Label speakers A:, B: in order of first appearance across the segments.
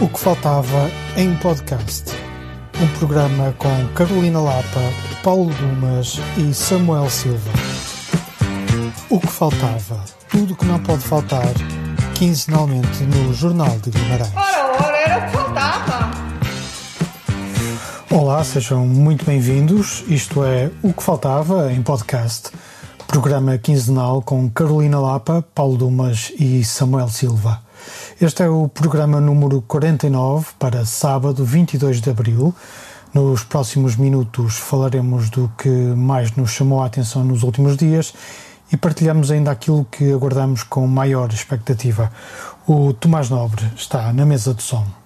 A: O que faltava em podcast. Um programa com Carolina Lapa, Paulo Dumas e Samuel Silva. O que faltava. Tudo que não pode faltar. Quinzenalmente no Jornal de Guimarães.
B: Ora, ora, era o que faltava.
A: Olá, sejam muito bem-vindos. Isto é O que Faltava em podcast. Programa quinzenal com Carolina Lapa, Paulo Dumas e Samuel Silva. Este é o programa número 49 para sábado, 22 de abril. Nos próximos minutos falaremos do que mais nos chamou a atenção nos últimos dias e partilhamos ainda aquilo que aguardamos com maior expectativa. O Tomás Nobre está na mesa de som.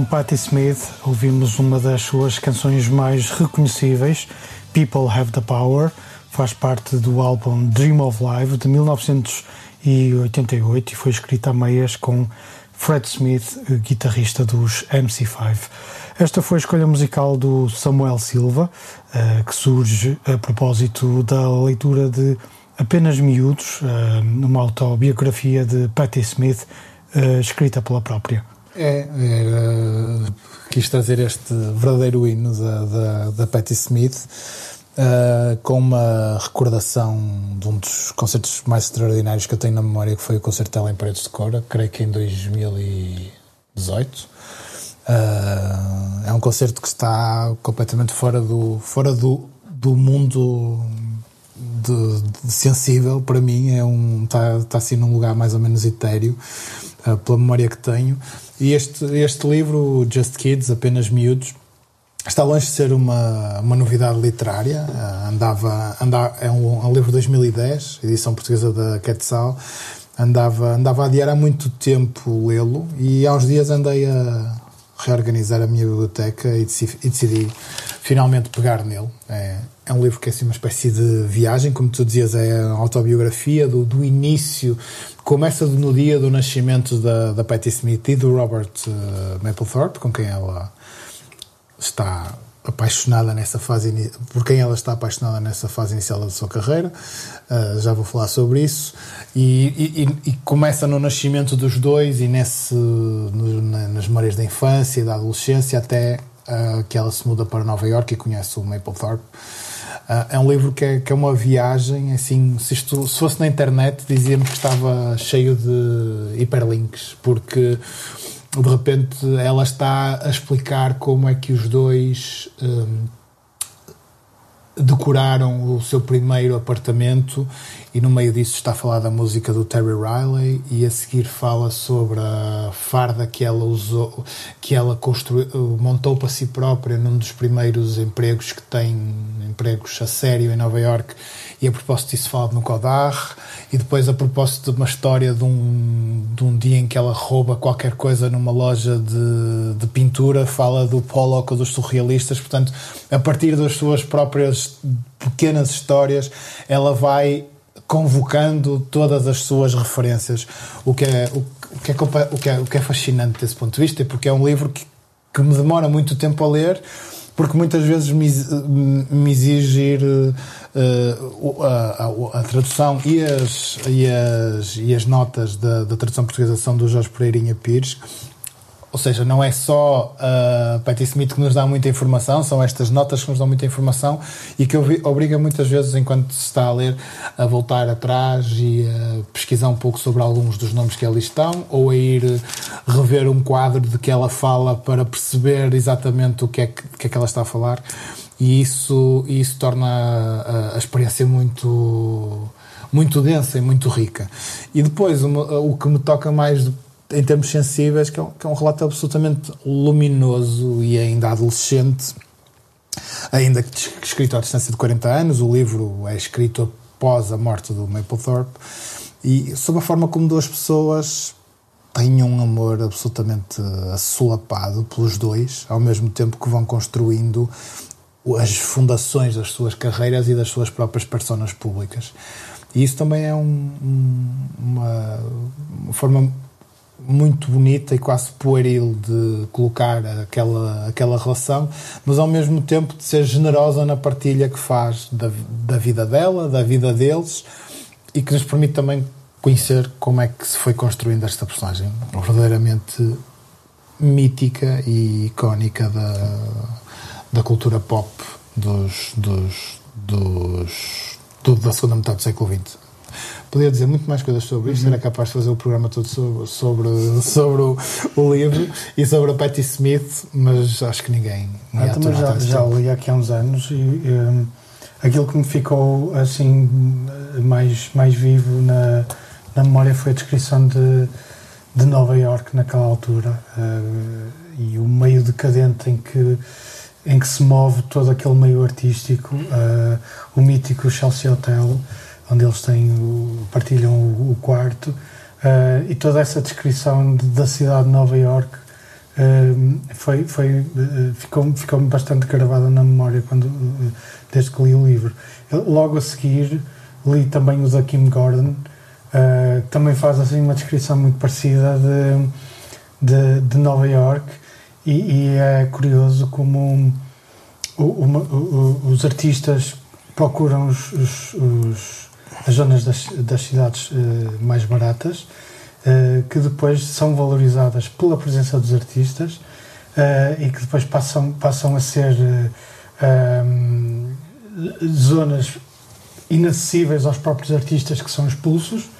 A: Com Patti Smith, ouvimos uma das suas canções mais reconhecíveis, People Have the Power, faz parte do álbum Dream of Life de 1988 e foi escrita a meias com Fred Smith, guitarrista dos MC5. Esta foi a escolha musical do Samuel Silva, eh, que surge a propósito da leitura de Apenas Miúdos, eh, uma autobiografia de Patti Smith, eh, escrita pela própria.
C: É, era, quis trazer este verdadeiro hino da, da, da Patti Smith uh, com uma recordação de um dos concertos mais extraordinários que eu tenho na memória, que foi o concerto dela em Paredes de Cora, creio que em 2018. Uh, é um concerto que está completamente fora do, fora do, do mundo de, de sensível para mim é um está, está assim num lugar mais ou menos etéreo uh, pela memória que tenho e este, este livro Just Kids, apenas miúdos está longe de ser uma, uma novidade literária. Uh, andava, andava é um, é um livro de 2010 edição portuguesa da Quetzal. Andava, andava a adiar há muito tempo lê-lo e há uns dias andei a reorganizar a minha biblioteca e decidi, e decidi finalmente pegar nele. É, é um livro que é assim uma espécie de viagem, como tu dizias, é a autobiografia do, do início, começa no dia do nascimento da, da Patti Smith e do Robert uh, Mapplethorpe, com quem ela está apaixonada nessa fase por quem ela está apaixonada nessa fase inicial da sua carreira. Uh, já vou falar sobre isso. E, e- e- começa no nascimento dos dois e nesse no- na- nas memórias da infância e da adolescência até uh, que ela se muda para Nova York e conhece o Mapplethorpe Uh, é um livro que é, que é uma viagem assim se, isto, se fosse na internet dizia-me que estava cheio de hiperlinks porque de repente ela está a explicar como é que os dois um, decoraram o seu primeiro apartamento e no meio disso está a falar da música do Terry Riley e a seguir fala sobre a farda que ela usou que ela construiu, montou para si própria num dos primeiros empregos que tem empregos a sério em Nova York. E a propósito disso fala no Godard e depois a propósito de uma história de um, de um dia em que ela rouba qualquer coisa numa loja de, de pintura fala do Pollock dos surrealistas. Portanto a partir das suas próprias pequenas histórias ela vai convocando todas as suas referências o que é, o, o que é, o que é, o que é fascinante desse ponto de vista porque é um livro que, que me demora muito tempo a ler porque muitas vezes me, me exige ir o- a, a- a tradução e as, e as, e as notas da, da tradução portuguesa são do Jorge Pereirinha Pires ou seja, não é só a Patti Smith que nos dá muita informação, são estas notas que nos dão muita informação e que obri- obriga muitas vezes, enquanto se está a ler, a voltar atrás e a pesquisar um pouco sobre alguns dos nomes que ali estão, ou a ir rever um quadro de que ela fala para perceber exatamente o que é que, que, é que ela está a falar. E isso, isso torna a, a experiência muito muito densa e muito rica. E depois, uma- o que me toca mais de- em termos sensíveis, que é, um, que é um relato absolutamente luminoso e ainda adolescente, ainda que escrito à distância de 40 anos, o livro é escrito após a morte do Mapplethorpe, e sobre a forma como duas pessoas têm um amor absolutamente assolapado pelos dois, ao mesmo tempo que vão construindo as fundações das suas carreiras e das suas próprias personas públicas. E isso também é um- uma, uma forma muito bonita e quase pueril de colocar aquela, aquela relação, mas ao mesmo tempo de ser generosa na partilha que faz da, da vida dela, da vida deles e que nos permite também conhecer como é que se foi construindo esta personagem verdadeiramente mítica e icónica da, da cultura pop dos, dos, dos, do- da segunda metade do século XX. Podia dizer muito mais coisas sobre isto, era capaz de fazer o programa todo sobre, sobre, sobre o, o livro e sobre a Patti Smith, mas acho que ninguém.
A: Ah, também já, já li aqui há uns anos e hum, aquilo que me ficou assim mais, mais vivo na, na memória foi a descrição de, de Nova York naquela altura eh, e o meio decadente em que, em que se move todo aquele meio artístico, eh, o mítico Chelsea Hotel, onde eles têm o- partilham o, o quarto, eh, e toda essa descrição de- da cidade de Nova York Um, foi, foi, uh, ficou, ficou bastante gravada na memória quando, uh, desde que li o livro. Logo a seguir li também o da Kim Gordon, uh, que também faz assim uma descrição muito parecida de, de, de Nova York e, e é curioso como o, os artistas procuram os, os, os, as zonas das, das cidades mais baratas Uh, que depois são valorizadas pela presença dos artistas uh, e que depois passam, passam a ser zonas inacessíveis aos próprios artistas que são expulsos,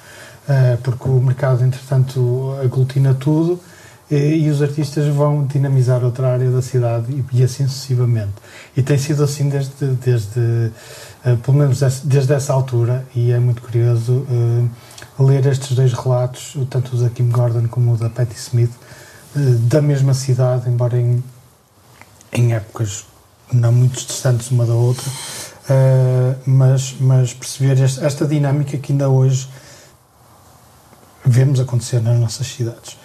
A: porque o mercado, entretanto, aglutina tudo e, os artistas vão dinamizar outra área da cidade e assim sucessivamente. E tem sido assim desde, desde pelo menos desde essa altura, e é muito curioso ler estes dois relatos, tanto o da Kim Gordon como o da Patti Smith, eh, da mesma cidade, embora em, em épocas não muito distantes uma da outra, uh, mas, mas perceber este, esta dinâmica que ainda hoje vemos acontecer nas nossas cidades.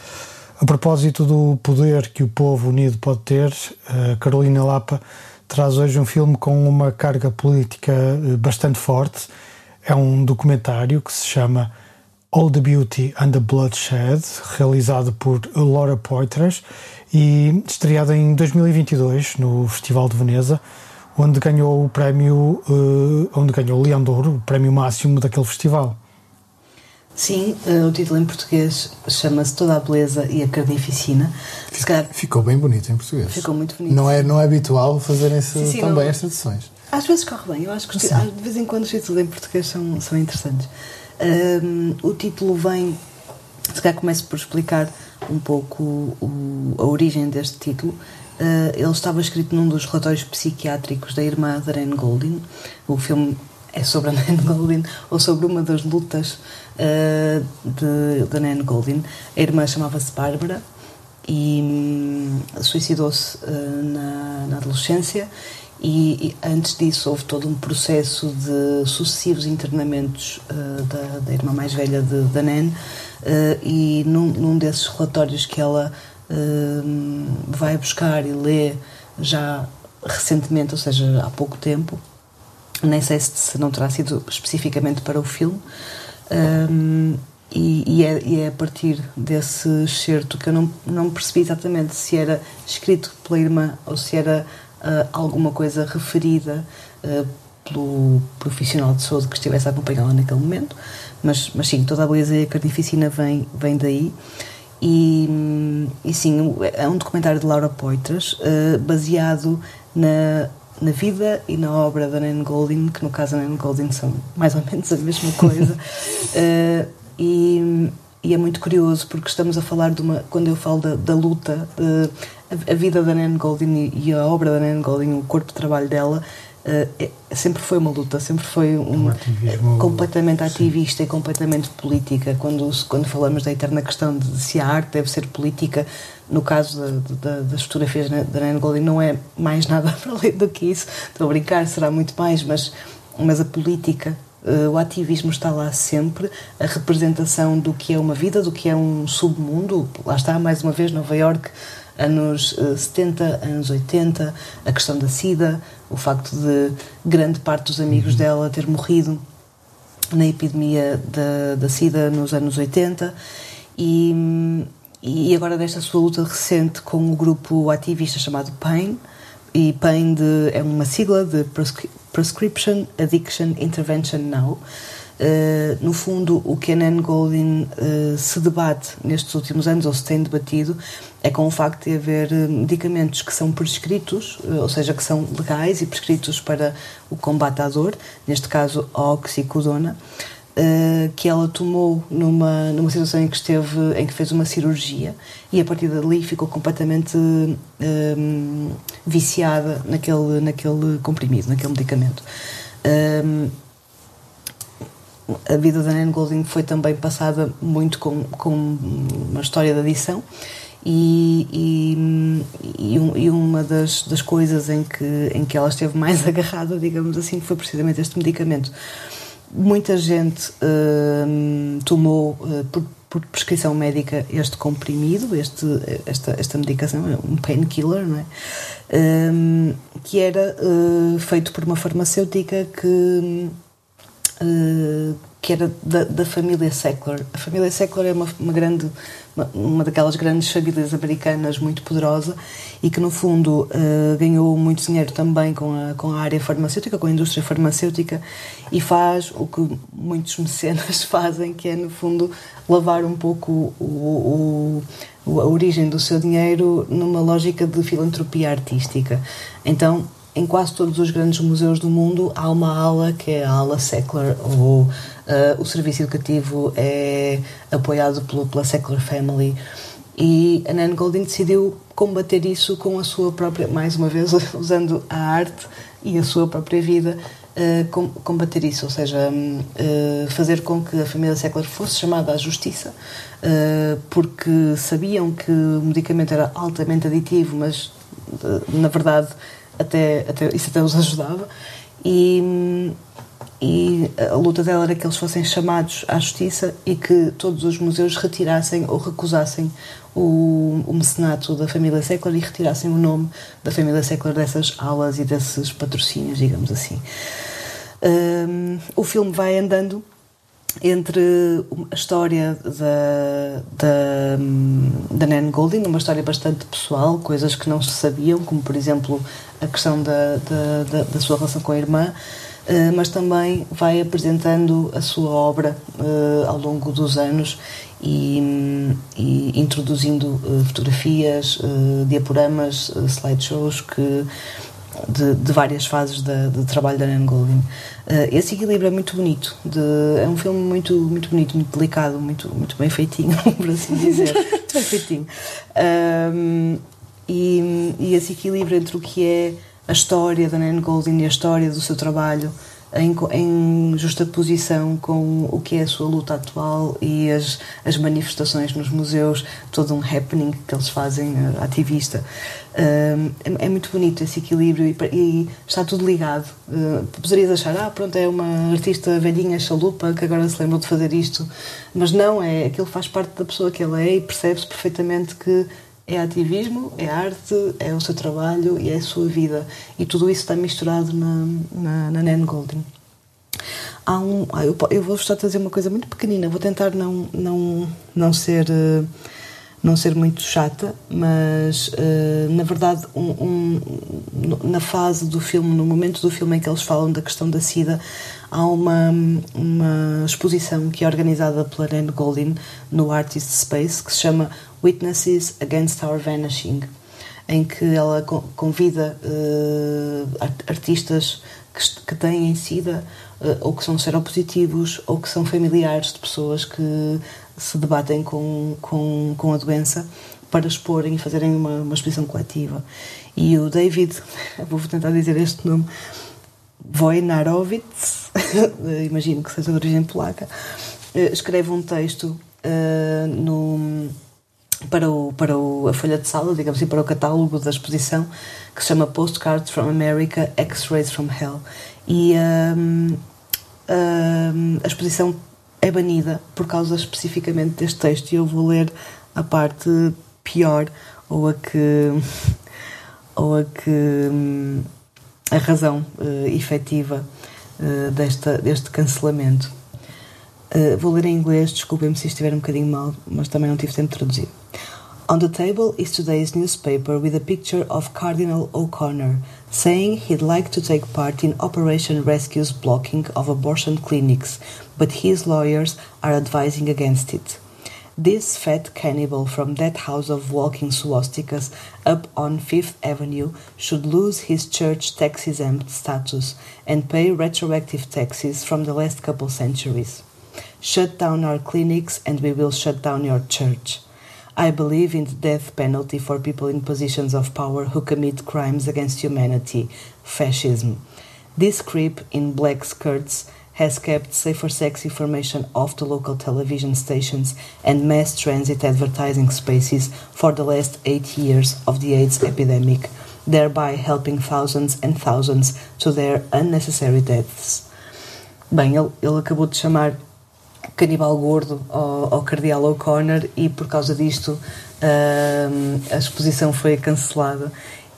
A: A propósito do poder que o povo unido pode ter, uh, Carolina Lapa traz hoje um filme com uma carga política bastante forte. É um documentário que se chama All the Beauty and the Bloodshed, realizado por Laura Poitras e estreado em 2022 no Festival de Veneza, onde ganhou o prémio, uh, onde ganhou o Leão o prémio máximo daquele festival.
D: Sim, uh, o título em português chama-se Toda a Beleza e a Carnificina.
C: Calhar... Ficou bem bonito em português.
D: Ficou muito bonito.
C: Não é, não é habitual fazerem-se tão
D: não...
C: as traduções.
D: Às vezes corre bem, eu acho que de vez em quando os títulos em português são, são interessantes. Um, o título vem, se calhar começo por explicar um pouco o, a origem deste título. Uh, ele estava escrito num dos relatórios psiquiátricos da irmã Anne Goldin. O filme é sobre a Nan Goldin ou sobre uma das lutas uh, de, da Nan Goldin. A irmã chamava-se Bárbara e um, suicidou-se uh, na, na adolescência e, e, antes disso houve todo um processo de sucessivos internamentos uh, da, da, irmã mais velha de, da Nan e num, num, desses relatórios que ela uh, vai buscar e lê já recentemente, ou seja, há pouco tempo, nem sei se não terá sido especificamente para o filme, um, e, e, é, e, é, a partir desse excerto que eu não, não percebi exatamente se era escrito pela irmã ou se era uh, alguma coisa referida uh, pelo profissional de saúde que estivesse a acompanhá-la naquele momento, mas, mas sim, toda a beleza e a carnificina vem, vem daí. E, e sim, é um documentário de Laura Poitras, uh, baseado na, na vida e na obra da Nan Goldin, que no caso a Nan Goldin são mais ou menos a mesma coisa. uh, e, e, é muito curioso porque estamos a falar de uma. Quando eu falo da, da luta, uh, a, a, vida da Nan Goldin e, e a obra da Nan Goldin, o corpo de trabalho dela, Uh, é, sempre foi uma luta, sempre foi um, um completamente ativista sim. e completamente política. Quando, quando falamos da eterna questão de se a arte deve ser política, no caso da, da, das fotografias da Nan Goldin, não é mais nada para além do que isso. Estou a brincar, será muito mais, mas, mas a política. Uh, o ativismo está lá sempre, a representação do que é uma vida, do que é um submundo. Lá está, mais uma vez, Nova York, anos uh, 70, anos 80, a questão da SIDA, o facto de grande parte dos amigos uhum. dela ter morrido na epidemia da, da SIDA nos anos 80 e, e agora desta sua luta recente com o grupo ativista chamado PAIN e PAIN de, é uma sigla de Prescription Addiction Intervention Now Uh, no fundo, o que a Nan Goldin uh, se debate nestes últimos anos, ou se tem debatido, é com o facto de haver uh, medicamentos que são prescritos, ou seja, que são legais e prescritos para o combate à dor, neste caso a oxicodona, que ela tomou numa, numa situação em que esteve, em que fez uma cirurgia e a partir dali ficou completamente viciada naquele, naquele comprimido, naquele medicamento a vida da Nan Golding foi também passada muito com, com uma história de adição e, e, e, uma das, das coisas em que, em que ela esteve mais agarrada, digamos assim, foi precisamente este medicamento. Muita gente uh, tomou uh, por, por prescrição médica este comprimido, este, esta, esta medicação, é um painkiller, não é? Um, que era uh, feito por uma farmacêutica que Uh, que era da, da, família Sackler. A família Sackler é uma, uma grande, uma, daquelas grandes famílias americanas muito poderosa e que no fundo uh, ganhou muito dinheiro também com a, com a área farmacêutica, com a indústria farmacêutica e faz o que muitos mecenas fazem, que é no fundo lavar um pouco o, o, a origem do seu dinheiro numa lógica de filantropia artística. Então em quase todos os grandes museus do mundo há uma ala que é a ala Sackler ou uh, o serviço educativo é apoiado pelo, pela Sackler Family. E a Nan Golding decidiu combater isso com a sua própria, mais uma vez usando a arte e a sua própria vida uh, combater isso, ou seja, uh, fazer com que a família Sackler fosse chamada à justiça porque sabiam que o medicamento era altamente aditivo, mas na verdade até, até, isso até os ajudava. E, e a luta dela era que eles fossem chamados à justiça e que todos os museus retirassem ou recusassem o, o mecenato da família Seckler e retirassem o nome da família Seckler dessas aulas e desses patrocínios, digamos assim. Um, o filme vai andando entre a história da, da, da Nan Golding, uma história bastante pessoal, coisas que não se sabiam, como por exemplo a questão da, da, da, sua relação com a irmã, uh, mas também vai apresentando a sua obra uh, ao longo dos anos e, e introduzindo uh, fotografias, diaporamas, slideshows que de, de, várias fases de trabalho da Nan Golding. Uh, esse equilíbrio é muito bonito. De, é um filme muito, muito bonito, muito delicado, muito, muito bem feitinho, por assim dizer. muito bem feitinho. Um, e, e esse equilíbrio entre o que é a história da Nan Golding e a história do seu trabalho em, em justaposição com o que é a sua luta atual e as, as manifestações nos museus, todo um happening que eles fazem uh, ativista. Uh, é, é, muito bonito esse equilíbrio e, e está tudo ligado. Uh, poderias achar, ah, pronto, é uma artista velhinha, chalupa, que agora se lembrou de fazer isto, mas não, é aquilo faz parte da pessoa que ela é e percebe-se perfeitamente que é ativismo, é arte, é o seu trabalho e é a sua vida. E tudo isso está misturado na, na, na Nan Golding. Há um, ah, eu, eu vou estar a dizer uma coisa muito pequenina, vou tentar não, não, não ser. Não ser muito chata, mas na verdade, um, um, na fase do filme, no momento do filme em que eles falam da questão da SIDA, há uma, uma exposição que é organizada pela Nan Goldin no Artist Space que se chama Witnesses Against Our Vanishing, em que ela convida uh, artistas que, que têm SIDA uh, ou que são seropositivos ou que são familiares de pessoas que se debatem com, com, com a doença para exporem e fazerem uma, uma exposição coletiva. E o David, vou tentar dizer este nome, Wojnarowicz, imagino que seja de origem polaca, eh, escreve um texto uh, no, para, o, para o, a folha de sala, digamos assim, para o catálogo da exposição, que se chama Postcards from America, X-Rays from Hell. E um, um, a exposição é banida por causa especificamente deste texto, e eu vou ler a parte pior, ou a que. ou a que. Um, a razão uh, efetiva uh, desta, deste cancelamento. Uh, vou ler em inglês, desculpem-me se estiver um bocadinho mal, mas também não tive tempo de traduzir. On the table is today's newspaper with a picture of Cardinal O'Connor saying he'd like to take part in Operation Rescue's blocking of abortion clinics, but his lawyers are advising against it. This fat cannibal from that house of walking swastikas up on Fifth Avenue should lose his church tax exempt status and pay retroactive taxes from the last couple centuries. Shut down our clinics and we will shut down your church. I believe in the death penalty for people in positions of power who commit crimes against humanity, fascism. This creep in black skirts has kept safer sex information off the local television stations and mass transit advertising spaces for the last eight years of the AIDS epidemic, thereby helping thousands and thousands to their unnecessary deaths. Bem, ele, ele acabou de chamar canibal gordo ao, ao Cardeal O'Connor e por causa disto hum, a exposição foi cancelada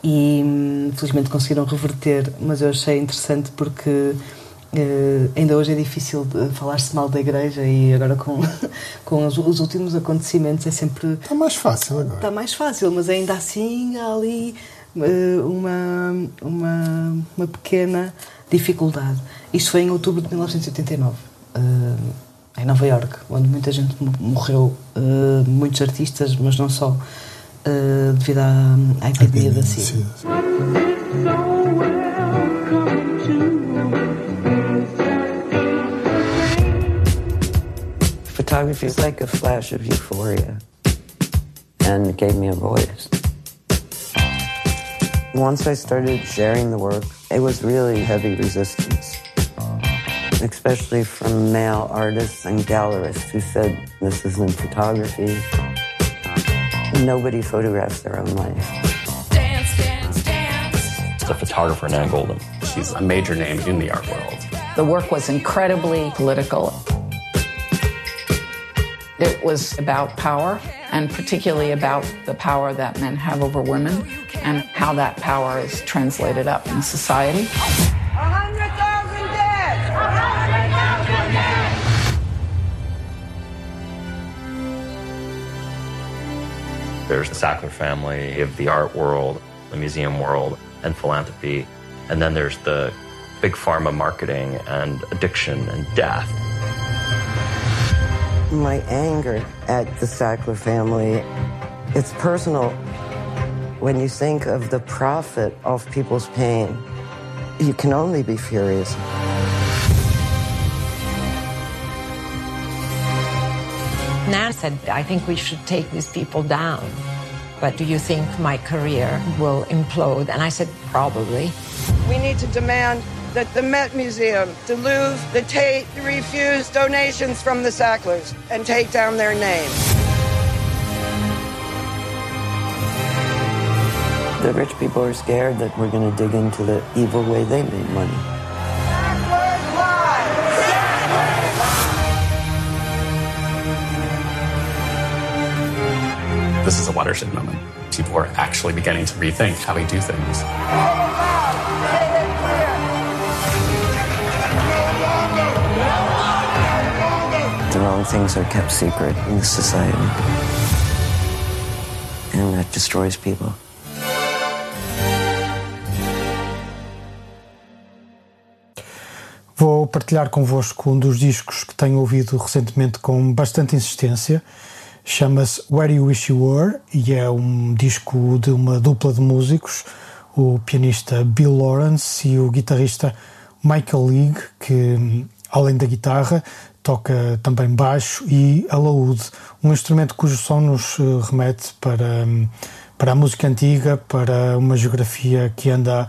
D: e hum, felizmente conseguiram reverter, mas eu achei interessante porque eh, ainda hoje é difícil de falar-se mal da igreja e agora com, com os, os últimos acontecimentos é sempre
C: Está mais fácil agora.
D: Está mais fácil, mas ainda assim há ali eh, uma, uma, uma pequena dificuldade. Isto foi em outubro de 1989, eh, em Nova York, onde muita gente mo- morreu, eh, muitos artistas, mas não só, eh, devido à, à epidemia da SIDA.
E: Photography is like a flash of euphoria, and it gave me a voice. Once I started sharing the work, it was really heavy resistance, especially from male artists and gallerists who said, This isn't photography. Nobody photographs their own life.
F: Dance, dance, dance.
G: the photographer Nan Golden. She's a major name in the art world.
H: The work was incredibly political. It was about power, and particularly about the power that men have over women and how that power is translated up in society.
B: A hundred thousand dead.
G: There's the Sackler family of the art world, the museum world, and philanthropy. And then there's the big pharma marketing and addiction and death.
E: My anger at the Sackler family, it's personal. When you think of the profit of people's pain, you can only be furious.
I: Nan said, I think we should take these people down. But do you think my career will implode? And I said, probably.
B: We need to demand that the Met Museum, the Louvre, the Tate refuse donations from the Sacklers and take down their name.
E: The rich people are scared that we're going to dig into the evil way they made money.
G: This is a watershed moment. People are actually beginning to rethink how we do things.
E: Wrong things are kept secret in this society. And that destroys people.
A: Vou partilhar convosco um dos discos que tenho ouvido recentemente com bastante insistência. Chama-se Where You Wish You Were e é um disco de uma dupla de músicos, o pianista Bill Lawrence e o guitarrista Michael League, que além da guitarra toca também baixo e alaúde, um instrumento cujo som nos eh, remete para, hum, para a música antiga, para uma geografia que anda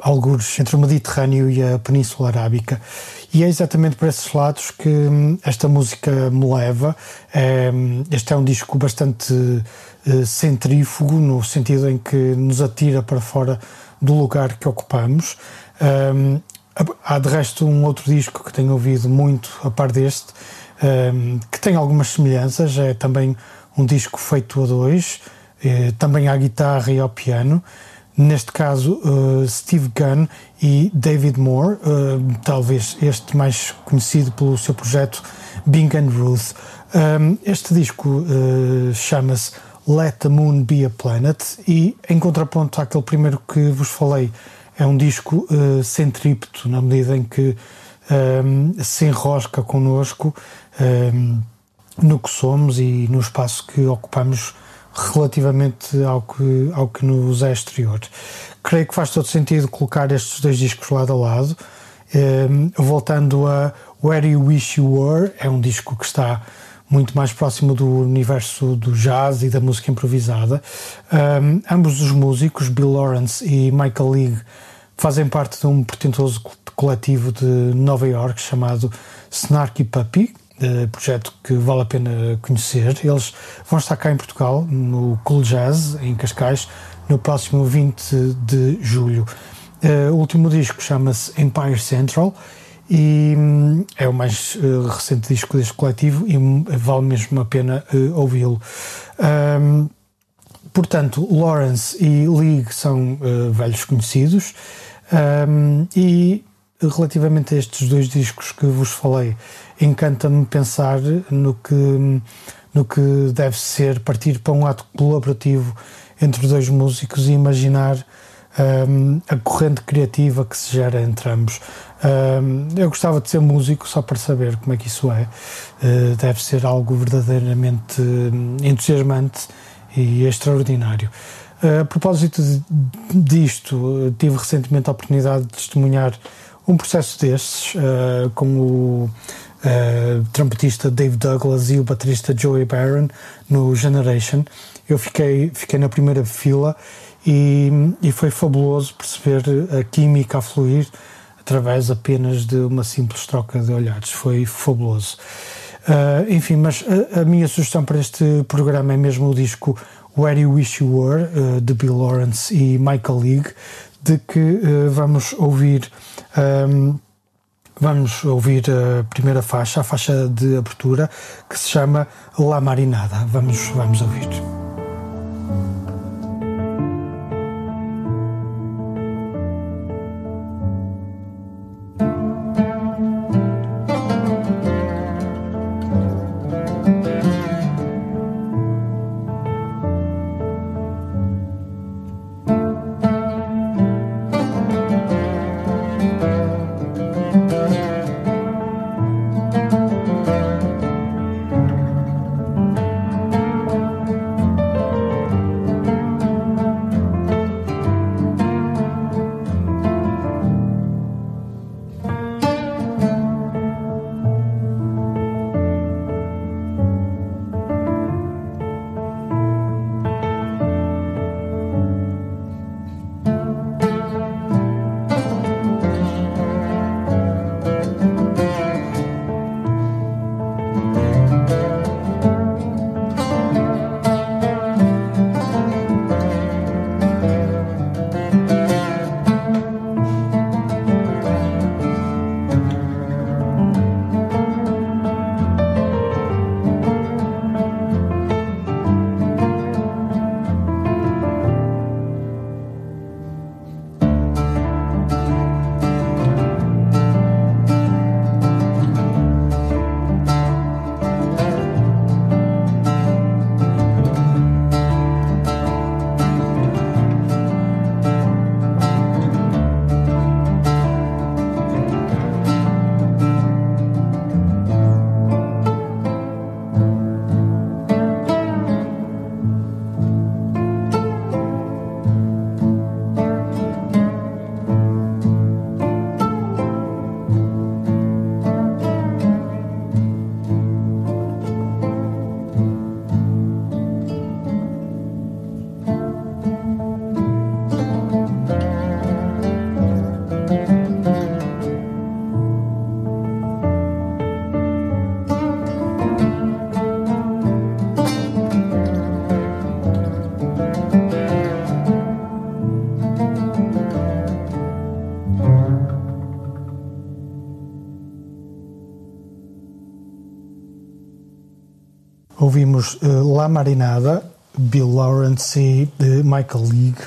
A: alguns entre o Mediterrâneo e a Península Arábica. E é exatamente por esses lados que hum, esta música me leva. É, hum, este é um disco bastante eh, centrífugo, no sentido em que nos atira para fora do lugar que ocupamos. Hum, há de resto um outro disco que tenho ouvido muito a par deste, hum, que tem algumas semelhanças. É também um disco feito a dois, eh, também à guitarra e ao piano neste caso uh, Steve Gunn e David Moore, uh, talvez este mais conhecido pelo seu projeto Bing and Ruth. Um, este disco uh, chama-se Let the Moon Be a Planet e, em contraponto àquele primeiro que vos falei, é um disco uh, centrípeto, na medida em que um, se enrosca connosco um, no que somos e no espaço que ocupamos relativamente ao que, ao que nos é exterior. Creio que faz todo sentido colocar estes dois discos lado a lado. Um, voltando a Where You Wish You Were, é um disco que está muito mais próximo do universo do jazz e da música improvisada. Um, ambos os músicos, Bill Lawrence e Michael League, fazem parte de um portentoso coletivo de Nova York chamado Snarky Puppy, Uh, projeto que vale a pena conhecer. Eles vão estar cá em Portugal, no Cool Jazz, em Cascais, no próximo 20 de julho. Uh, o último disco chama-se Empire Central e hum, é o mais eh, recente disco deste coletivo e hum, vale mesmo a pena eh, ouvi-lo. Ahm, portanto, Lawrence e League são eh, velhos conhecidos ahm, e relativamente a estes dois discos que vos falei, encanta-me pensar no que, no que deve ser partir para um ato colaborativo entre dois músicos e imaginar hum, a corrente criativa que se gera entre ambos. Eu gostava de ser músico só para saber como é que isso é. Uh, deve ser algo verdadeiramente hum, entusiasmante e extraordinário. Uh, a propósito disto, tive recentemente a oportunidade de testemunhar um processo destes uh, com o trompetista Dave Douglas e o baterista Joey Barron no Generation. Eu fiquei, fiquei na primeira fila e, e foi fabuloso perceber a química a fluir através apenas de uma simples troca de olhares. Foi fabuloso. Uh, enfim, mas a, a minha sugestão para este programa é mesmo o disco Where You Wish You Were, uh, de Bill Lawrence e Michael League, de que uh, vamos ouvir. um, Vamos ouvir a primeira faixa, a faixa de abertura, que se chama La Marinada. Vamos, vamos ouvir. Ouvimos eh, La Marinada, Bill Lawrence e eh, Michael League,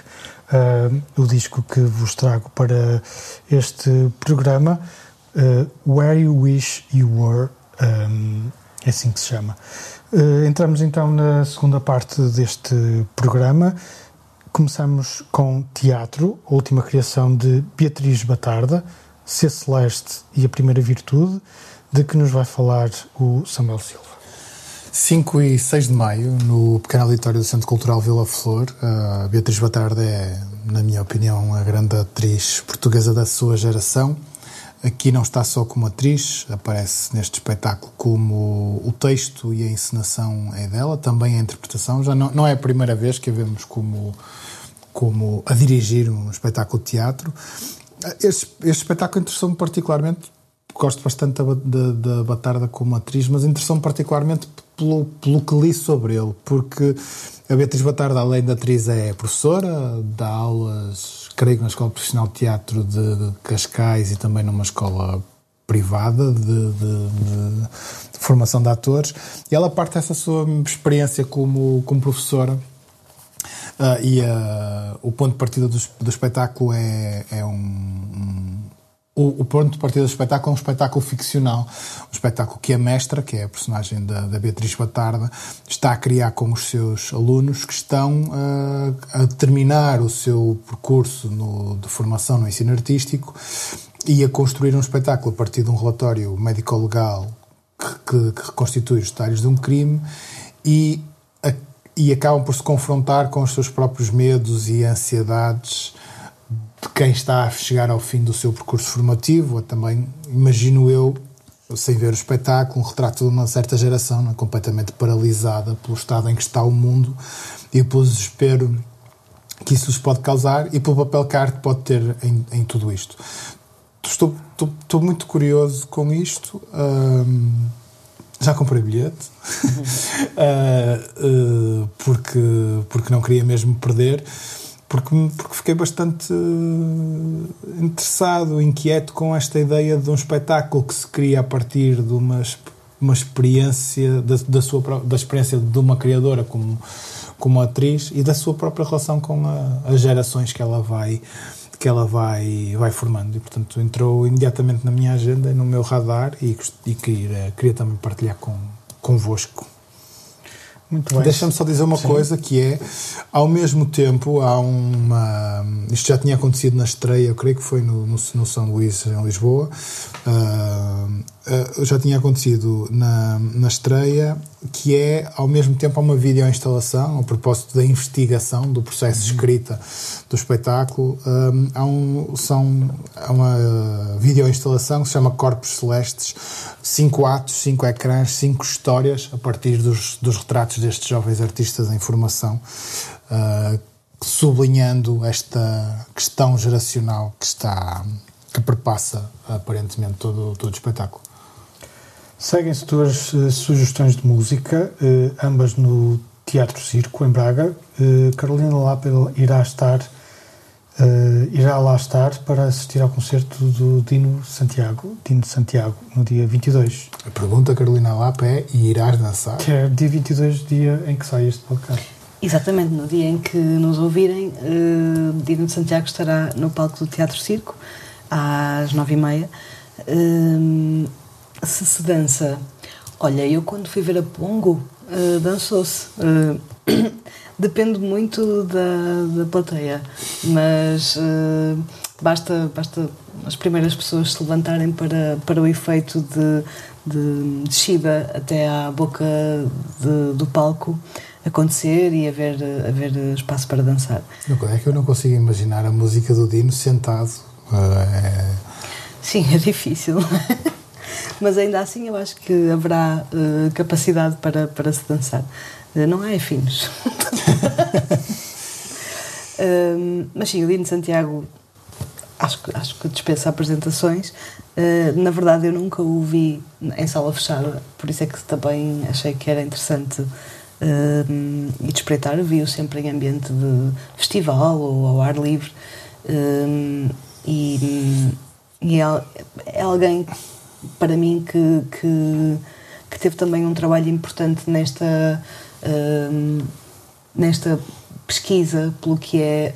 A: eh, o disco que vos trago para este programa, Where You Wish You Were, é assim que se chama. Entramos então na segunda parte deste programa. Começamos com teatro, a última criação de Beatriz Batarda, Ser Celeste e a Primeira Virtude, de que nos vai falar o Samuel Silva.
C: 5 e 6 de maio, no pequeno auditório do Centro Cultural Vila Flor, a Beatriz Batarda é, na minha opinião, a grande atriz portuguesa da sua geração. Aqui não está só como atriz, aparece neste espetáculo como o texto e a encenação é dela, também a interpretação. Já não, não é a primeira vez que a vemos como, como a dirigir um espetáculo de teatro. Este, este espetáculo interessou-me particularmente gosto bastante da, da, da Batarda como atriz, mas interessou-me particularmente pelo, pelo que li sobre ele, porque a Beatriz Batarda, além de atriz, é professora, dá aulas, creio na Escola Profissional de Teatro de, de Cascais e também numa escola privada de, de- de- de formação de atores e ela parte dessa sua experiência como, como professora. Ah, e ah, o ponto de partida do, do espetáculo é, é um- o, o ponto de partida do espetáculo é um espetáculo ficcional. Um espetáculo que a mestra, que é a personagem da, da Beatriz Batarda, está a criar com os seus alunos que estão ah, a terminar o seu percurso no- de formação no ensino artístico e a construir um espetáculo a partir de um relatório médico-legal que, que- que reconstitui os detalhes de um crime e, a- e acabam por se confrontar com os seus próprios medos e ansiedades de quem está a chegar ao fim do seu percurso formativo, também, imagino eu, sem ver o espetáculo, um retrato de uma certa geração não é? completamente paralisada pelo estado em que está o mundo e pelo desespero que isso lhes pode causar e pelo papel que a arte pode ter em, em tudo isto. Estou, estou, estou muito curioso com isto. já comprei bilhete Ah, ah, porque, porque não queria mesmo perder. Porque, porque fiquei bastante eh, interessado, inquieto com esta ideia de um espetáculo que se cria a partir de uma, uma experiência, da, da, sua, da experiência de uma criadora como, como atriz e da sua própria relação com a- as gerações que ela vai que ela vai, vai formando e portanto entrou imediatamente na minha agenda no meu radar e, e queria, queria também partilhar com, convosco.
A: Muito bem.
C: Deixa-me só dizer uma
A: Sim.
C: coisa que é, ao mesmo tempo, há uma. Isto já tinha acontecido na estreia, eu creio que foi no, no, no São Luís, em Lisboa. ah, ah, já tinha acontecido na, na estreia, que é, ao mesmo tempo, uma videoinstalação, a propósito da investigação, do processo de escrita do espetáculo. ah, há, um, são, há uma videoinstalação que se chama Corpos Celestes, cinco atos, cinco ecrãs, cinco histórias a partir dos, dos retratos destes jovens artistas em formação, ah, sublinhando esta questão geracional que está que perpassa aparentemente todo, todo o espetáculo.
A: Seguem-se duas eh, sugestões de música, eh, ambas no Teatro Circo, em Braga. Eh, Carolina Lapel irá estar, irá lá estar para assistir ao concerto do Dino Santiago, Dino Santiago, no dia 22,
C: A pergunta, Carolina Lapa, é: irás dançar?
A: que é dia 22, dia em que sai este podcast.
D: Exatamente, no dia em que nos ouvirem, uh, Dino de Santiago estará no palco do Teatro Circo, às nove e meia. Se se dança... Olha, eu quando fui ver a Pongo, uh, dançou-se. Uh, depende muito da, da plateia, mas uh, basta, basta as primeiras pessoas se levantarem para, para o efeito de, de descida até à boca de- do palco acontecer e haver, haver espaço para dançar.
C: É que eu não consigo imaginar a música do Dino sentado. é-
D: Sim, é difícil. Mas ainda assim eu acho que haverá eh, capacidade para, para se dançar. Eh, não há finos. Hum, mas sim, o Dino Santiago acho que, acho que dispensa apresentações. Eh, na verdade, eu nunca o vi em sala fechada, por isso é que também achei que era interessante hum, ir espreitar. Vi-o sempre em ambiente de festival ou ao ar livre. E e é, é alguém, para mim, que, que, que teve também um trabalho importante nesta. hum, nesta pesquisa pelo que é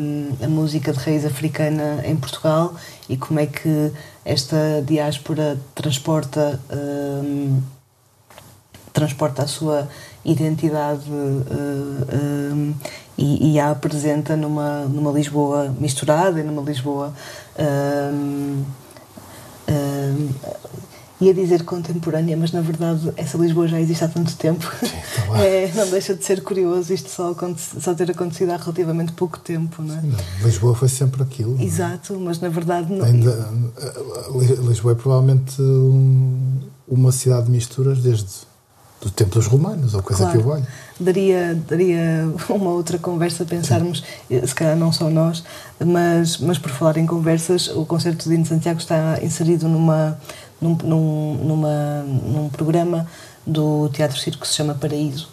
D: hum, a música de raiz africana em Portugal e como é que esta diáspora transporta hum, transporta a sua identidade uh, um, e, e a apresenta numa, numa Lisboa misturada e numa Lisboa um, um, ia dizer contemporânea, mas na verdade essa Lisboa já existe há tanto tempo.
C: tá lá.
D: É, não deixa de ser curioso isto só, só ter acontecido há relativamente pouco tempo, não é?
C: Lisboa foi sempre aquilo. não é?
D: Exato, mas na verdade não.
C: Ainda, uh, Li- Lisboa é provavelmente um- uma cidade de misturas desde do tempo dos romanos, ou coisa
D: Claro.
C: que eu olho.
D: daria, daria uma outra conversa pensarmos, eh, se calhar não só nós, mas, mas por falar em conversas, o concerto de Dino Santiago está inserido numa, num, num, numa, num programa do Teatro Circo que se chama Paraíso.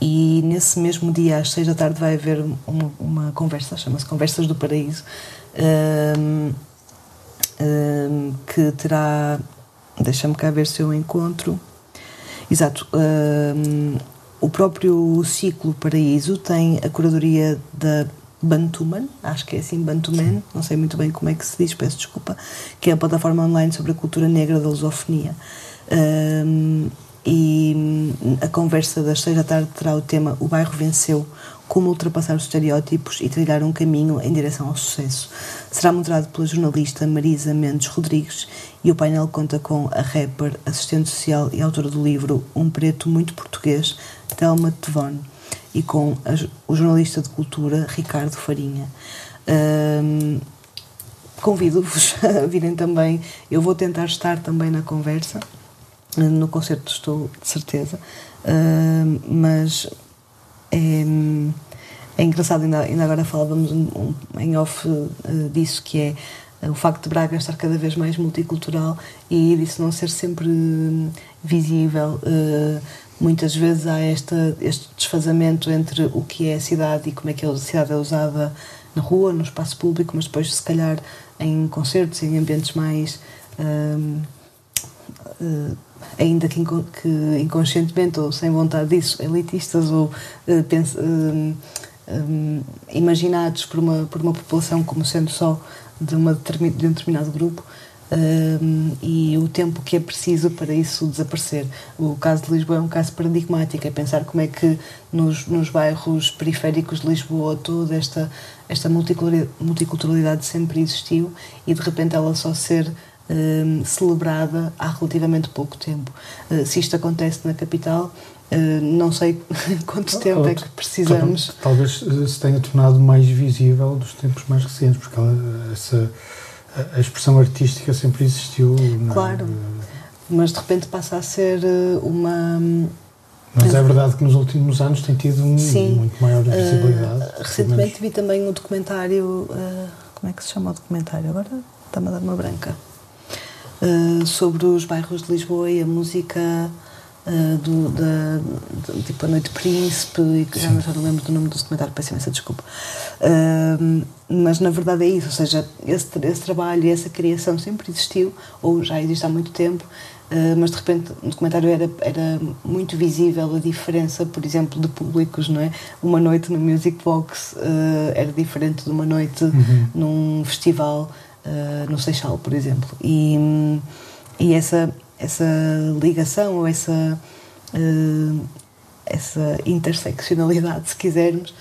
D: E nesse mesmo dia, às seis da tarde, vai haver uma, uma conversa, chama-se Conversas do Paraíso, ahm, hum, que terá. Deixa-me cá ver se eu encontro. Exato. o próprio ciclo Paraíso tem a curadoria da Bantuman, acho que é assim, Bantuman, não sei muito bem como é que se diz, peço desculpa, que é a plataforma online sobre a cultura negra da lusofonia. Hum, e a conversa das seis da tarde terá o tema O Bairro Venceu, como ultrapassar os estereótipos e trilhar um caminho em direção ao sucesso. Será moderado pela jornalista Marisa Mendes Rodrigues e o painel conta com a rapper, assistente social e autora do livro Um Preto Muito Português, Thelma Tevon, e com a o jornalista de cultura Ricardo Farinha. Convido-vos a virem também. Eu vou tentar estar também na conversa. No concerto estou de certeza. Mas é, é engraçado, ainda, ainda agora falávamos um- um- em off eh, disso, que é eh, o facto de Braga estar cada vez mais multicultural e disso não ser sempre visível. Eh, muitas vezes há esta, este desfazamento entre o que é a cidade e como é que a cidade é usada na rua, no espaço público, mas depois, se calhar, em concertos, em ambientes mais. hum, eh, ainda que, inco- que inconscientemente ou sem vontade disso, elitistas ou eh, hum, hum, imaginados por uma, por uma população como sendo só de, uma de um determinado grupo hum, e o tempo que é preciso para isso desaparecer. O caso de Lisboa é um caso paradigmático, é pensar como é que nos, nos bairros periféricos de Lisboa toda esta, esta multiculturalidade sempre existiu e de repente ela só ser hum, celebrada há relativamente pouco tempo. Uh, se isto acontece na capital, uh, não sei quanto tempo é que precisamos.
A: Talvez eh, se tenha tornado mais visível dos tempos mais recentes, porque ela, essa, a- expressão artística sempre existiu. é?
D: Claro. Mas de repente passa a ser uma.
A: Mas é verdade que nos últimos anos tem tido um- muito maior visibilidade.
D: Uh, recentemente vi também um documentário. uh, como é que se chama o documentário? Agora está-me a dar uma branca. Uh, sobre os bairros de Lisboa e a música. uh, do, da, tipo a Noite Príncipe e que já, não- já não lembro do nome do documentário, peço imensa desculpa Uh, mas na verdade é isso, ou seja esse, esse trabalho e essa criação sempre existiu ou já existe há muito tempo Uh, mas de repente no documentário era, era muito visível a diferença, por exemplo, de públicos, não é? Uma noite no Music Box uh, era diferente de uma noite num festival uh, no Seixal, por exemplo. E, e essa, essa ligação ou essa, uh, essa interseccionalidade, se quisermos,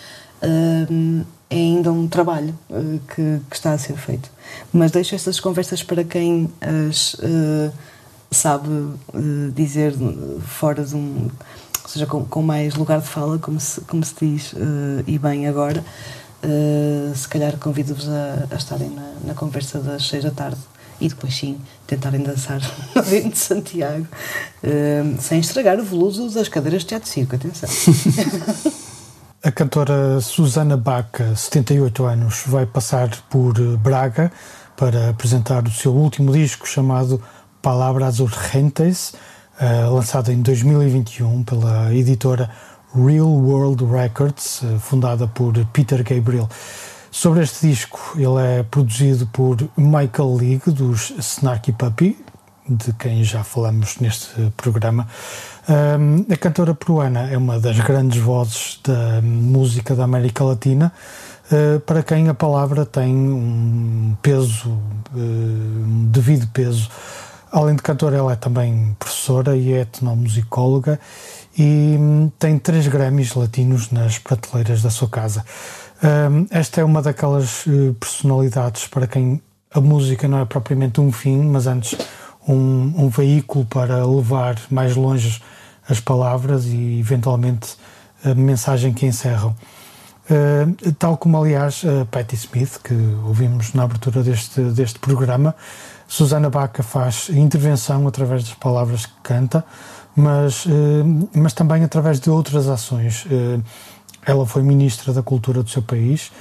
D: hum, é ainda um trabalho uh, que, que está a ser feito. Mas deixo essas conversas para quem as uh, sabe uh, dizer uh, fora de um. Ou seja, com, com mais lugar de fala, como se, como se diz, uh, e bem agora. Uh, se calhar convido-vos a, a estarem na, na conversa das seis da tarde e depois sim tentarem dançar no Vento de Santiago uh, sem estragar o veludo das cadeiras de teatro circo, atenção.
A: A cantora Susana Baca, 78 anos, vai passar por Braga para apresentar o seu último disco chamado Palavras Urgentes, eh, lançado em 2021 pela editora Real World Records, eh, fundada por Peter Gabriel. Sobre este disco, ele é produzido por Michael League, dos Snarky Puppy, de quem já falamos neste programa. Um, a cantora peruana é uma das grandes vozes da música da América Latina, uh, para quem a palavra tem um peso, uh, um devido peso. Além de cantora, ela é também professora e é etnomusicóloga e hum, tem três Grammys latinos nas prateleiras da sua casa. Um, esta é uma daquelas uh, personalidades para quem a música não é propriamente um fim, mas antes um, um veículo para levar mais longe as palavras e eventualmente a mensagem que encerram. Uh, tal como, aliás, a Patti Smith, que ouvimos na abertura deste, deste programa, Susana Baca faz intervenção através das palavras que canta, mas, uh, mas também através de outras ações. Uh, ela foi ministra da Cultura do seu país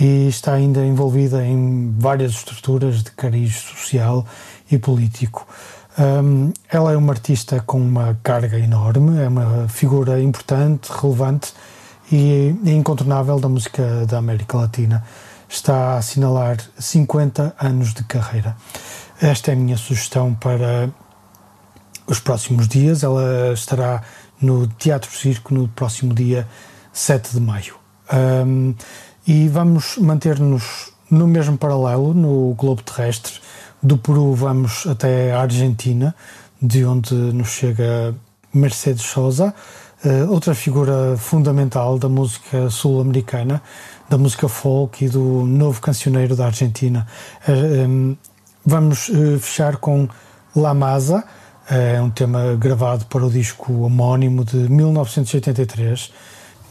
A: e está ainda envolvida em várias estruturas de cariz social e político. Um, ela é uma artista com uma carga enorme, é uma figura importante, relevante e incontornável da música da América Latina. está a assinalar 50 anos de carreira. Esta é a minha sugestão para os próximos dias. Ela estará no Teatro Circo no próximo dia 7 de maio. Um, e vamos manter-nos no mesmo paralelo, no globo terrestre. Do Peru vamos até a Argentina, de onde nos chega Mercedes Sosa, uh, outra figura fundamental da música sul-americana, da música folk e do novo cancioneiro da Argentina. Uh, vamos uh, fechar com La Masa, é um tema gravado para o disco homónimo de 1983.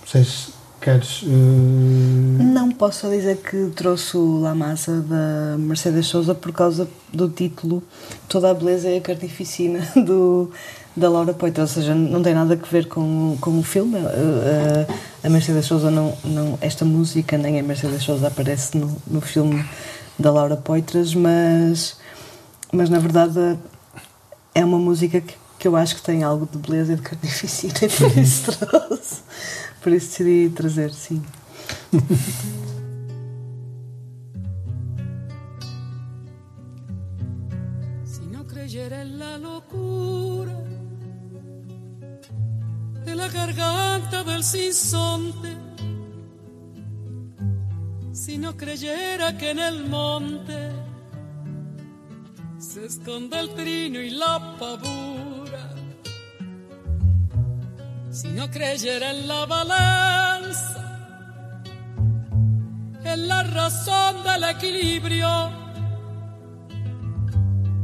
A: Vocês queres. Uh...
D: Não posso dizer que trouxe o La Massa da Mercedes Souza por causa do título Toda a Beleza e a Carnificina do, da Laura Poitra, ou seja, não tem nada a ver com, com o filme. Uh, a Mercedes Souza, não, não, esta música, nem a Mercedes Souza aparece no, no filme da Laura Poitras, mas, mas na verdade é uma música que, que eu acho que tem algo de beleza e de carnificina, e por isso trouxe. Por isso decidi trazer, sim.
J: Si no creyera en la locura de la garganta del sinsonte, si no creyera que en el monte se esconde el trino y la pavura, si no creyera en la balanza, en la razón del equilibrio,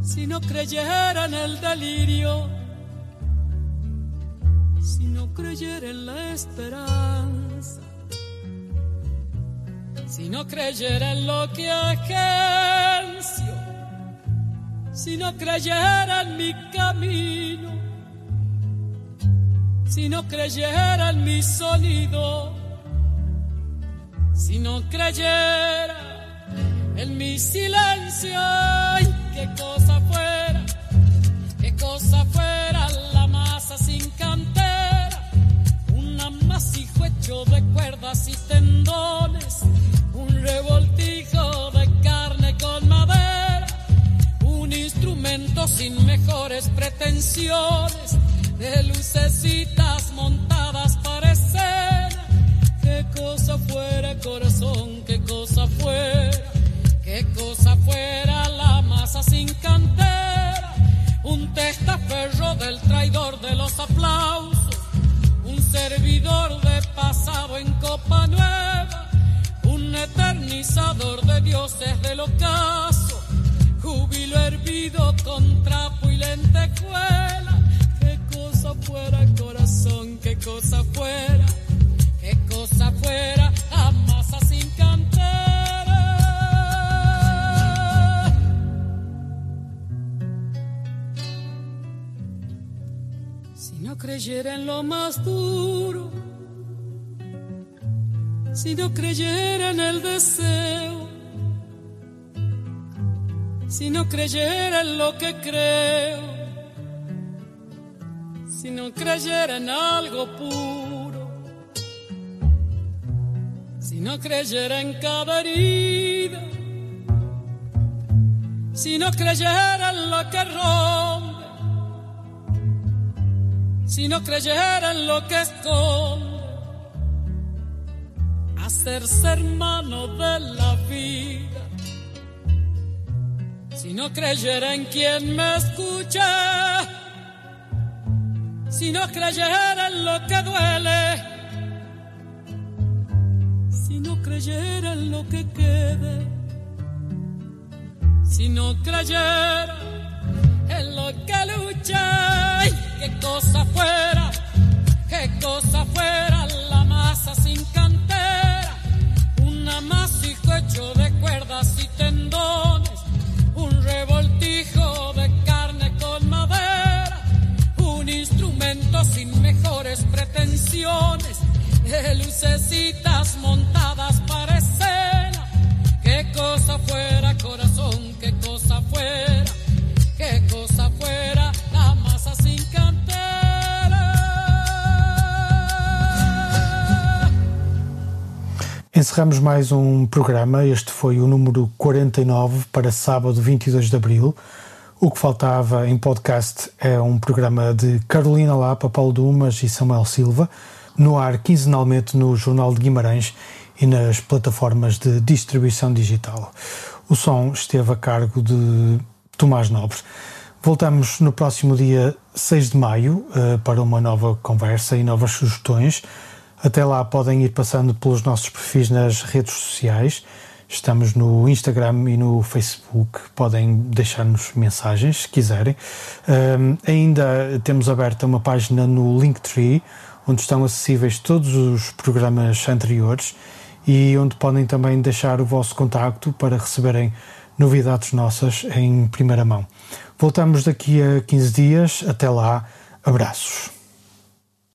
J: si no creyera en el delirio, si no creyera en la esperanza, si no creyera en lo que agencio, si no creyera en mi camino, si no creyera en mi sonido, si no creyera en mi silencio, ay, qué cosa fuera, qué cosa fuera la masa sin cantera, un amasijo hecho de cuerdas y tendones, revoltijo de carne con madera, un instrumento sin mejores pretensiones, de lucecitas montadas para escena, qué cosa fuera corazón, qué cosa fuera. Qué cosa fuera la masa sin cantera, un testaferro del traidor de los aplausos, un servidor de pasado en copa nueva, eternizador de dioses del ocaso, júbilo hervido con trapo y lentejuela. Qué cosa fuera corazón, qué cosa fuera, qué cosa fuera la masa sin cantera. Si no creyera en lo más duro, si no creyera en el deseo, si no creyera en lo que creo, si no creyera en algo puro, si no creyera en cada herida, si no creyera en lo que rompe, si no creyera en lo que esconde, hacerse hermano de la vida, si no creyera en quien me escucha, si no creyera en lo que duele, si no creyera en lo que quede, si no creyera en lo que lucha, ¡ay! qué cosa fuera, qué cosa fuera la masa sin cantera, de lucecitas montadas para escena, qué cosa fuera corazón, qué cosa fuera, qué cosa fuera la masa sin cantera.
A: Em encerramos mais um programa. Este foi o número 49 para sábado 22 de abril. O que faltava em podcast é um programa de Carolina Lapa, Paulo Dumas e Samuel Silva, no ar quinzenalmente no Jornal de Guimarães e nas plataformas de distribuição digital. O som esteve a cargo de Tomás Nobre. Voltamos no próximo dia 6 de maio uh, para uma nova conversa e novas sugestões. Até lá podem ir passando pelos nossos perfis nas redes sociais. Estamos no Instagram e no Facebook. Podem deixar-nos mensagens se quiserem. Um, ainda temos aberta uma página no Linktree, onde estão acessíveis todos os programas anteriores e onde podem também deixar o vosso contacto para receberem novidades nossas em primeira mão. Voltamos daqui a 15 dias. Até lá. Abraços.